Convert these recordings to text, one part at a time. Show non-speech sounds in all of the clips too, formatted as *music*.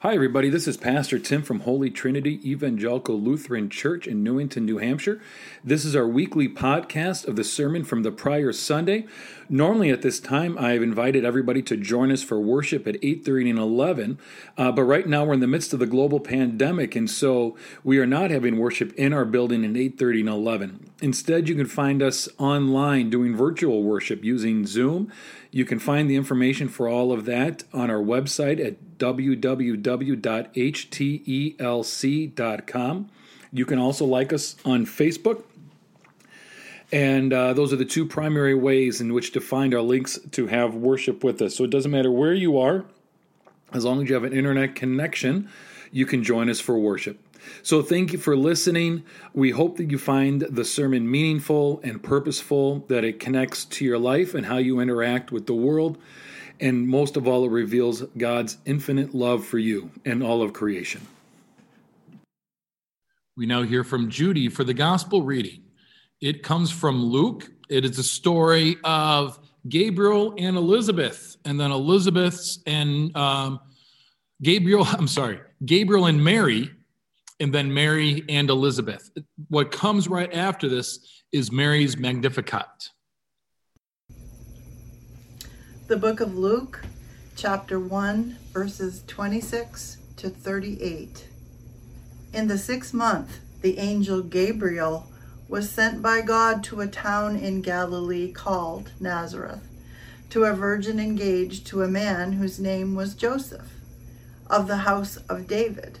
Hi, everybody. This is Pastor Tim from Holy Trinity Evangelical Lutheran Church in Newington, New Hampshire. This is our weekly podcast of the sermon from the prior Sunday. Normally, at this time, I have invited everybody to join us for worship at 8:30 and 11. Uh, but right now, we're in the midst of the global pandemic, and so we are not having worship in our building at 8:30 and 11. Instead, you can find us online doing virtual worship using Zoom. You can find the information for all of that on our website at www.htelc.com. You can also like us on Facebook. And uh, those are the two primary ways in which to find our links to have worship with us. So it doesn't matter where you are, as long as you have an internet connection, you can join us for worship. So, thank you for listening. We hope that you find the sermon meaningful and purposeful, that it connects to your life and how you interact with the world. And most of all, it reveals God's infinite love for you and all of creation. We now hear from Judy for the gospel reading. It comes from Luke. It is a story of Gabriel and Elizabeth, and then Elizabeth's and um, Gabriel, *laughs* I'm sorry, Gabriel and Mary and then Mary and Elizabeth. What comes right after this is Mary's Magnificat. The book of Luke, chapter 1, verses 26 to 38. In the sixth month, the angel Gabriel was sent by God to a town in Galilee called Nazareth, to a virgin engaged to a man whose name was Joseph, of the house of David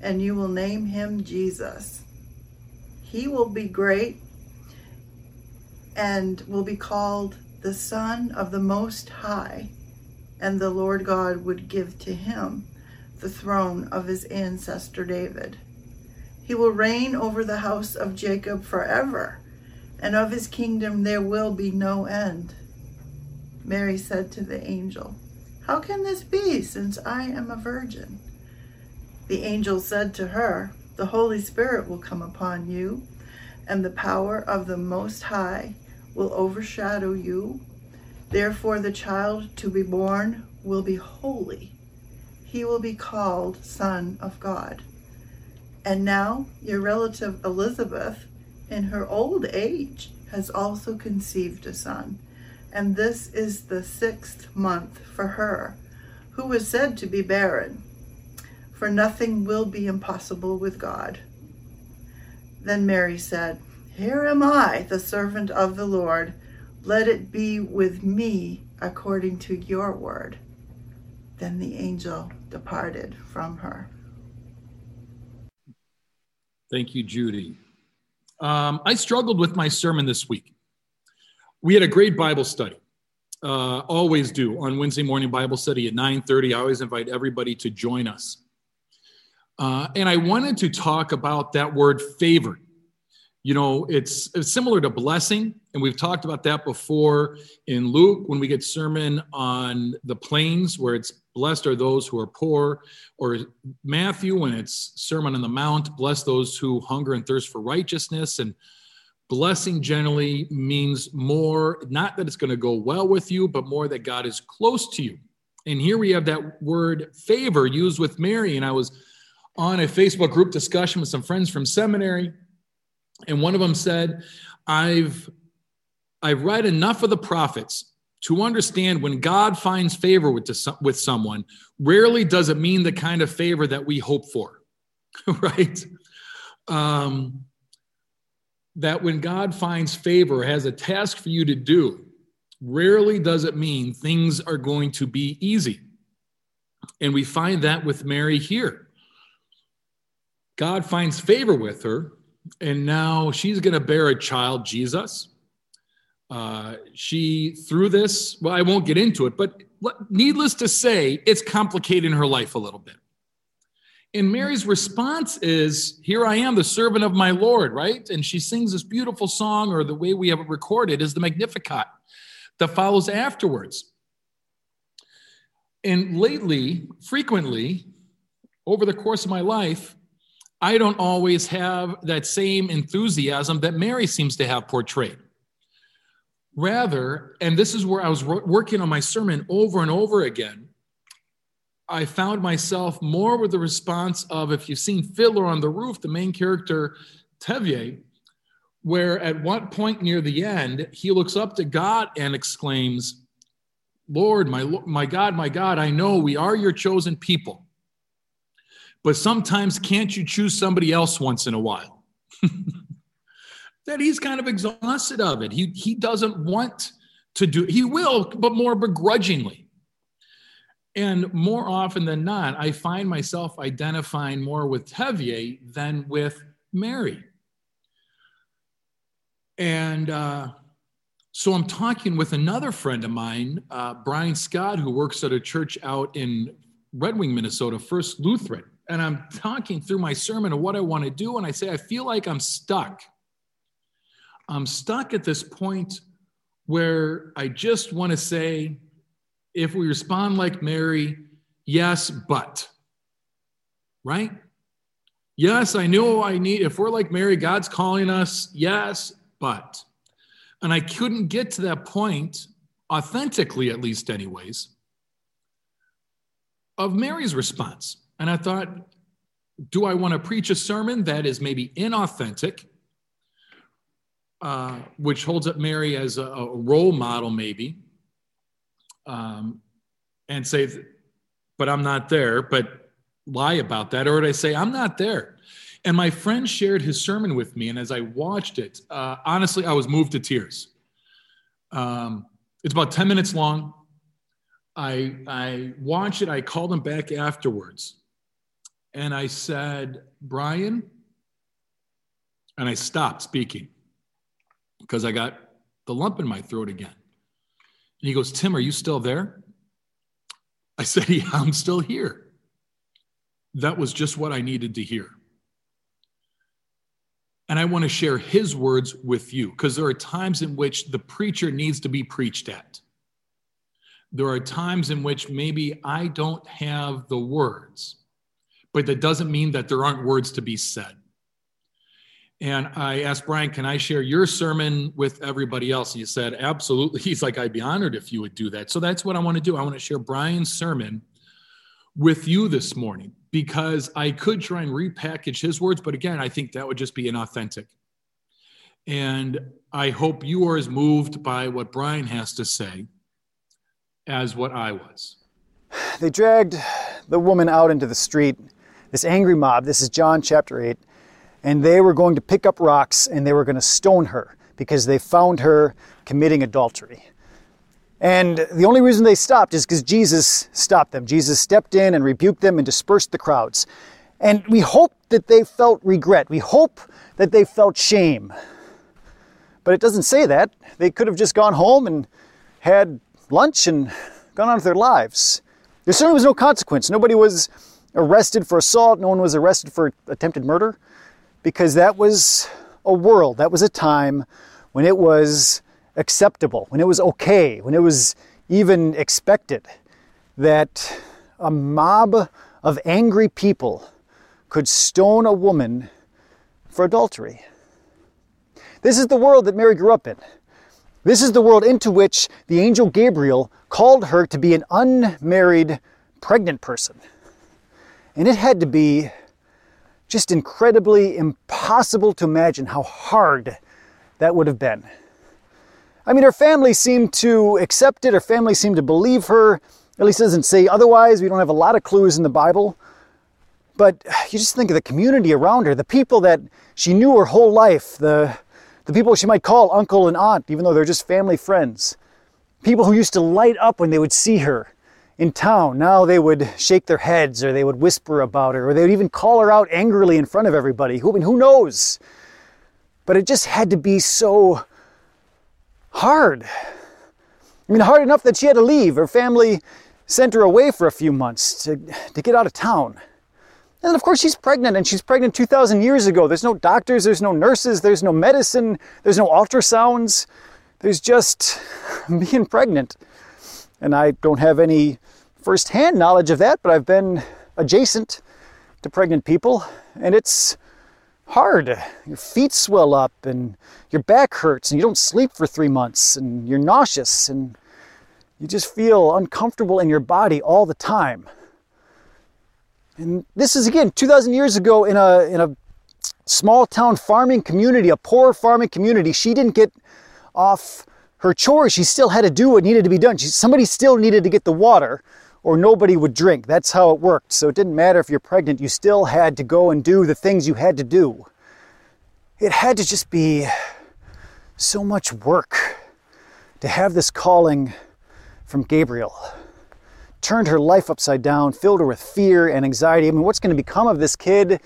and you will name him Jesus. He will be great and will be called the Son of the Most High, and the Lord God would give to him the throne of his ancestor David. He will reign over the house of Jacob forever, and of his kingdom there will be no end. Mary said to the angel, How can this be, since I am a virgin? The angel said to her, The Holy Spirit will come upon you, and the power of the Most High will overshadow you. Therefore, the child to be born will be holy. He will be called Son of God. And now, your relative Elizabeth, in her old age, has also conceived a son. And this is the sixth month for her, who was said to be barren for nothing will be impossible with God. Then Mary said, Here am I, the servant of the Lord. Let it be with me according to your word. Then the angel departed from her. Thank you, Judy. Um, I struggled with my sermon this week. We had a great Bible study. Uh, always do on Wednesday morning Bible study at 9:30. I always invite everybody to join us. Uh, and I wanted to talk about that word favored. You know, it's, it's similar to blessing, and we've talked about that before in Luke when we get sermon on the plains, where it's blessed are those who are poor, or Matthew when it's Sermon on the Mount, bless those who hunger and thirst for righteousness. And blessing generally means more, not that it's going to go well with you, but more that God is close to you. And here we have that word favor used with Mary. And I was on a Facebook group discussion with some friends from seminary, and one of them said, I've I've read enough of the prophets to understand when God finds favor with, with someone, rarely does it mean the kind of favor that we hope for, *laughs* right? Um, that when God finds favor, has a task for you to do, rarely does it mean things are going to be easy. And we find that with Mary here. God finds favor with her, and now she's going to bear a child, Jesus. Uh, she, through this, well, I won't get into it, but needless to say, it's complicating her life a little bit. And Mary's response is, Here I am, the servant of my Lord, right? And she sings this beautiful song, or the way we have it recorded is the Magnificat that follows afterwards. And lately, frequently, over the course of my life, I don't always have that same enthusiasm that Mary seems to have portrayed. Rather, and this is where I was working on my sermon over and over again, I found myself more with the response of if you've seen Fiddler on the Roof, the main character, Tevye, where at one point near the end, he looks up to God and exclaims, Lord, my, my God, my God, I know we are your chosen people. But sometimes can't you choose somebody else once in a while? *laughs* that he's kind of exhausted of it. He, he doesn't want to do, he will, but more begrudgingly. And more often than not, I find myself identifying more with Tevye than with Mary. And uh, so I'm talking with another friend of mine, uh, Brian Scott, who works at a church out in Red Wing, Minnesota, First Lutheran. And I'm talking through my sermon of what I want to do. And I say, I feel like I'm stuck. I'm stuck at this point where I just want to say, if we respond like Mary, yes, but. Right? Yes, I know I need, if we're like Mary, God's calling us, yes, but. And I couldn't get to that point, authentically at least, anyways, of Mary's response. And I thought, do I want to preach a sermon that is maybe inauthentic, uh, which holds up Mary as a, a role model, maybe? um, and say, but I'm not there, but lie about that? Or would I say, I'm not there? And my friend shared his sermon with me. And as I watched it, uh, honestly, I was moved to tears. Um, it's about 10 minutes long. I, I watched it. I called him back afterwards. And I said, Brian, and I stopped speaking because I got the lump in my throat again. And he goes, Tim, are you still there? I *laughs* said, Yeah, I'm still here. That was just what I needed to hear. And I want to share his words with you because there are times in which the preacher needs to be preached at. There are times in which maybe I don't have the words, but that doesn't mean that there aren't words to be said. And I asked Brian, can I share your sermon with everybody else? He said, absolutely. *laughs* He's like, I'd be honored if you would do that. So that's what I want to do. I want to share Brian's sermon with you this morning because I could try and repackage his words, but again, I think that would just be inauthentic. And I hope you are as moved by what Brian has to say as what I was. They dragged the woman out into the street, this angry mob. This is John chapter 8 and they were going to pick up rocks and they were going to stone her because they found her committing adultery. And the only reason they stopped is because Jesus stopped them. Jesus stepped in and rebuked them and dispersed the crowds. And we hope that they felt regret. We hope that they felt shame. But it doesn't say that. They could have just gone home and had lunch and gone on with their lives. There certainly was no consequence. Nobody was arrested for assault, no one was arrested for attempted murder because that was a world, that was a time when it was acceptable, when it was okay, when it was even expected that a mob of angry people could stone a woman for adultery. This is the world that Mary grew up in. This is the world into which the angel Gabriel called her to be an unmarried pregnant person. And it had to be just incredibly impossible to imagine how hard that would have been. I mean, her family seemed to accept it, her family seemed to believe her. At least doesn't say otherwise. We don't have a lot of clues in the Bible. But you just think of the community around her, the people that she knew her whole life, the, the people she might call uncle and aunt, even though they're just family friends. People who used to light up when they would see her in town, now they would shake their heads or they would whisper about her or they would even call her out angrily in front of everybody. Who, I mean, who knows? But it just had to be so hard. I mean, hard enough that she had to leave. Her family sent her away for a few months to, to get out of town. And of course, she's pregnant, and she's pregnant 2,000 years ago. There's no doctors, there's no nurses, there's no medicine, there's no ultrasounds. There's just *laughs* being pregnant. And I don't have any firsthand knowledge of that, but I've been adjacent to pregnant people, and it's hard. Your feet swell up, and your back hurts, and you don't sleep for three months, and you're nauseous, and you just feel uncomfortable in your body all the time. And this is again 2,000 years ago in a in a small town farming community, a poor farming community. She didn't get off her chores. She still had to do what needed to be done. She, somebody still needed to get the water, or nobody would drink. That's how it worked. So it didn't matter if you're pregnant. You still had to go and do the things you had to do. It had to just be so much work to have this calling from Gabriel turned her life upside down, filled her with fear and anxiety. I mean, what's going to become of this kid?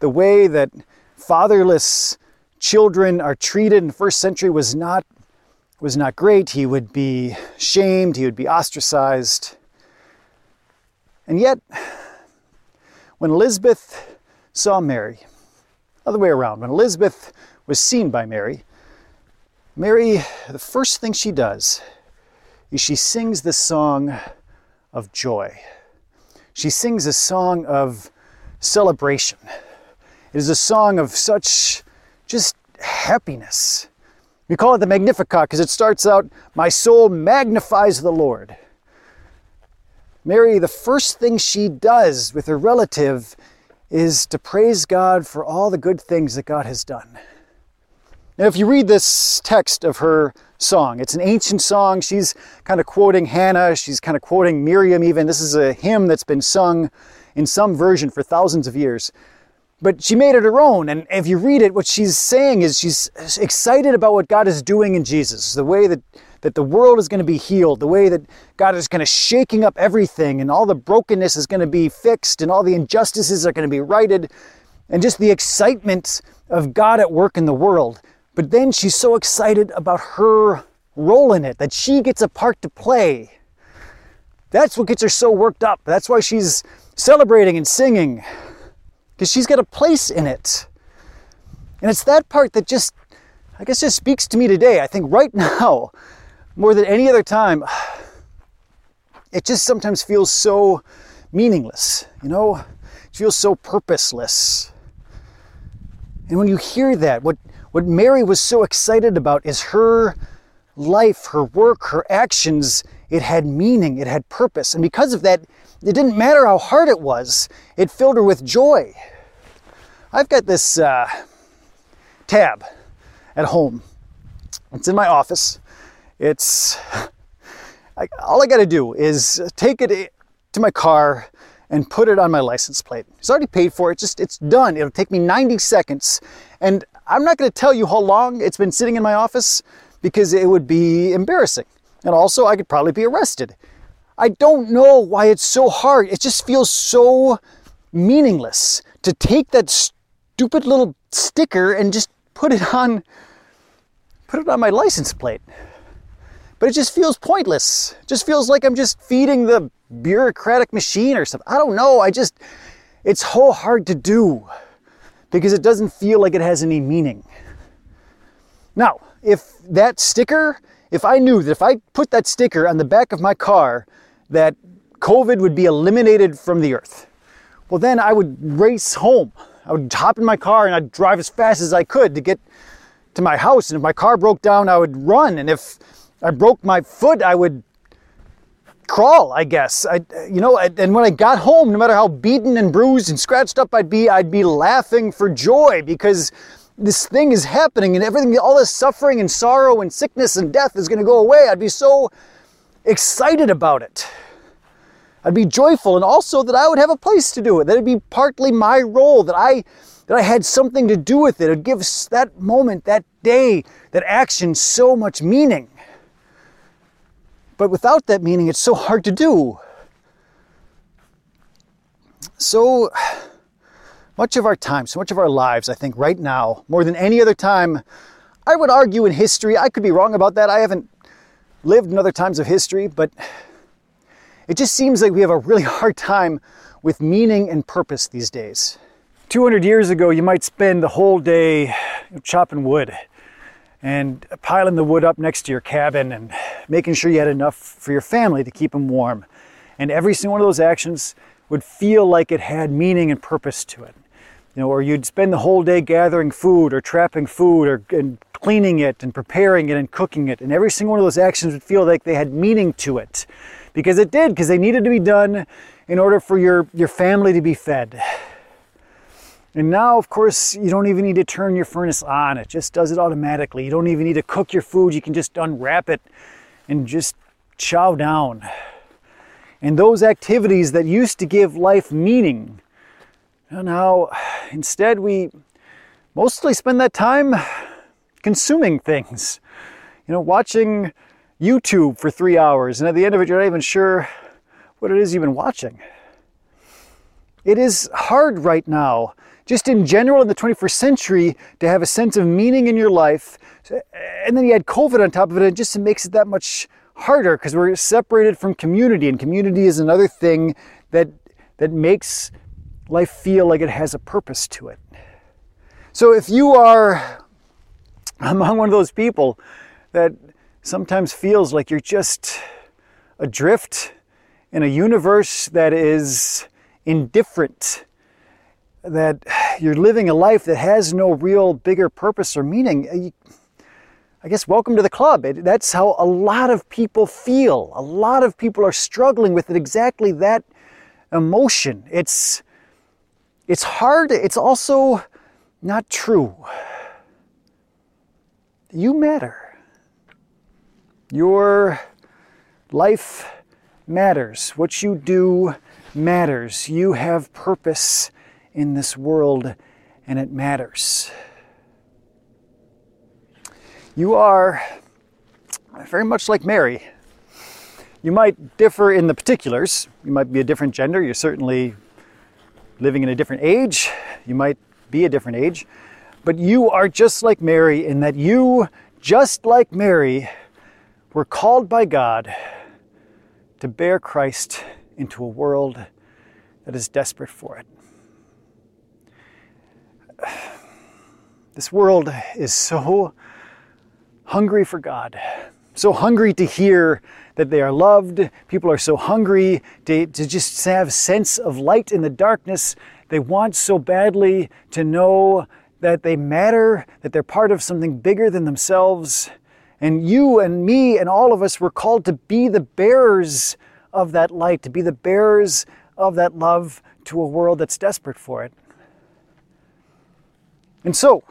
The way that fatherless children are treated in the first century was not was not great. He would be shamed, he would be ostracized. And yet, when Elizabeth saw Mary, other way around, when Elizabeth was seen by Mary, Mary, the first thing she does is she sings the song of joy. She sings a song of celebration. It is a song of such just happiness. We call it the Magnificat because it starts out, My soul magnifies the Lord. Mary, the first thing she does with her relative is to praise God for all the good things that God has done. Now, if you read this text of her song. It's an ancient song. She's kind of quoting Hannah, she's kind of quoting Miriam, even. This is a hymn that's been sung in some version for thousands of years. But she made it her own. And if you read it, what she's saying is she's excited about what God is doing in Jesus, the way that, that the world is going to be healed, the way that God is kind of shaking up everything, and all the brokenness is going to be fixed, and all the injustices are going to be righted, and just the excitement of God at work in the world. But then she's so excited about her role in it, that she gets a part to play. That's what gets her so worked up. That's why she's celebrating and singing, because she's got a place in it. And it's that part that just, I guess, just speaks to me today. I think right *laughs* now, more than any other time, it just sometimes feels so meaningless, you know? It feels so purposeless. And when you hear that, what what Mary was so excited about is her life, her work, her actions. It had meaning, it had purpose. And because of that, it didn't matter how hard it was, it filled her with joy. I've got this uh, tab at home. It's in my office. It's I, all I got to do is take it to my car and put it on my license plate. It's already paid for. It just it's done. It'll take me 90 seconds, and I'm not going to tell you how long it's been sitting in my office because it would be embarrassing. And also, I could probably be arrested. I don't know why it's so hard. It just feels so meaningless to take that stupid little sticker and just put it on put it on my license plate. But it just feels pointless. It just feels like I'm just feeding the bureaucratic machine or something. I don't know. I just it's so hard to do because it doesn't feel like it has any meaning. Now, if that sticker, if I knew that if I put that sticker on the back of my car, that COVID would be eliminated from the earth, well, then I would race home. I would hop in my car and I'd drive as fast as I could to get to my house. And if my car broke down, I would run. And if I broke my foot, I would crawl, I guess. I, you know, and when I got home, no matter how beaten and bruised and scratched up I'd be, I'd be laughing for joy because this thing is happening and everything, all this suffering and sorrow and sickness and death is going to go away. I'd be so excited about it. I'd be joyful and also that I would have a place to do it. That it'd be partly my role, that I that I had something to do with it. It gives that moment, that day, that action so much meaning. But without that meaning, it's so hard to do. So much of our time, so much of our lives, I think right now, more than any other time, I would argue in history, I could be wrong about that. I haven't lived in other times of history, but it just seems like we have a really *laughs* hard time with meaning and purpose these days. 200 years ago, you might spend the whole day chopping wood and piling the wood up next to your cabin and making sure you had enough for your family to keep them warm. And every single one of those actions would feel like it had meaning and purpose to it. You know, or you'd spend the whole day gathering food or trapping food or and cleaning it and preparing it and cooking it. And every single one of those actions would feel like they had meaning to it. Because it did, because they needed to be done in order for your, your family to be fed. And now, of course, you don't even need to turn your furnace on. It just does it automatically. You don't even need to cook your food. You can just unwrap it and just chow down. And those activities that used to give life meaning, now *sighs* instead we mostly spend that time consuming things. You know, watching YouTube for three hours, and at the end of it, you're not even sure what it is you've been watching. It is hard right now just in general in the 21st century to have a sense of meaning in your life. And then you add COVID on top of it, and it just makes it that much harder because we're separated from community, and community is another thing that that makes life feel like it has a purpose to it. So if you are among *laughs* one of those people that sometimes feels like you're just adrift in a universe that is indifferent that *sighs* you're living a life that has no real bigger purpose or meaning, uh, I guess welcome to the club. that's how a lot of people feel. A lot of people are struggling with it, exactly that emotion. It's it's hard, it's also not true. You matter. Your life matters. What you do matters. You have purpose in this world and it matters. You are very much like Mary. You might differ in the particulars. You might be a different gender. You're certainly living in a different age. You might be a different age. But you are just like Mary in that you, just like Mary, were called by God to bear Christ into a world that is desperate for it. This world is so hungry for God, so hungry to hear that they are loved. People are so hungry to, to just have sense of light in the darkness. They want so badly to know that they matter, that they're part of something bigger than themselves. And you and me and all of us were called to be the bearers of that light, to be the bearers of that love to a world that's desperate for it. And so,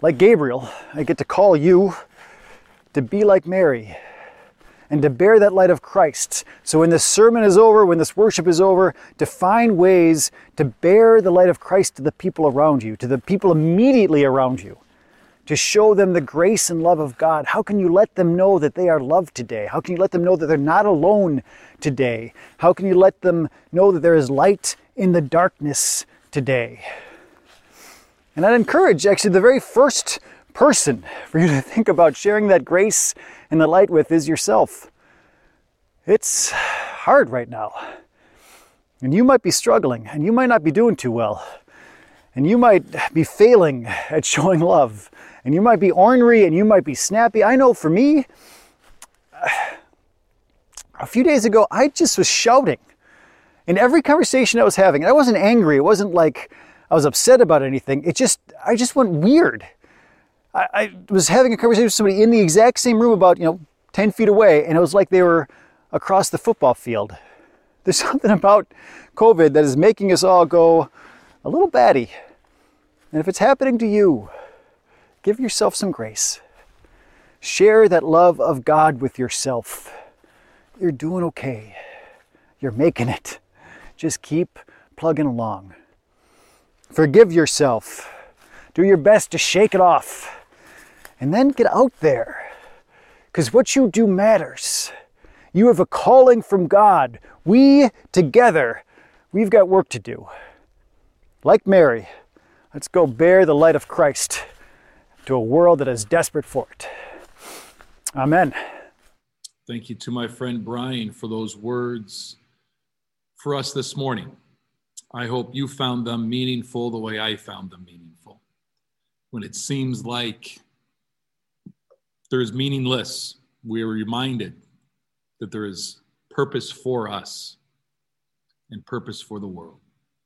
like Gabriel, I get to call you to be like Mary and to bear that light of Christ. So when this sermon is over, when this worship is over, to find ways to bear the light of Christ to the people around you, to the people immediately around you, to show them the grace and love of God. How can you let them know that they are loved today? How can you let them know that they're not alone today? How can you let them know that there is light in the darkness today. And I'd encourage actually the very first person for you to think about sharing that grace and the light with is yourself. It's hard right now. And you might be struggling, and you might not be doing too well. And you might be failing at *laughs* showing love. And you might be ornery and you might be snappy. I know for me, *sighs* a few days ago, I just was shouting in every conversation I was having, I wasn't angry. It wasn't like I was upset about anything. It just, I just went weird. I, I was having a conversation with somebody in the exact same room about, you know, 10 feet away, and it was like they were across the football field. There's *laughs* something about COVID that is making us all go a little batty. And if it's happening to you, give yourself some grace. Share that love of God with yourself. You're doing okay. You're making it. Just keep plugging along. Forgive yourself. Do your best to shake it off. And then get out there. Because what you do matters. You have a calling from God. We together, we've got work to do. Like Mary, let's go bear the light of Christ to a world that is desperate for it. Amen. Thank you to my friend Brian for those words for us this morning. I hope you found them meaningful the way I found them meaningful. When it seems like there is meaningless, we are reminded that there is purpose for us and purpose for the world.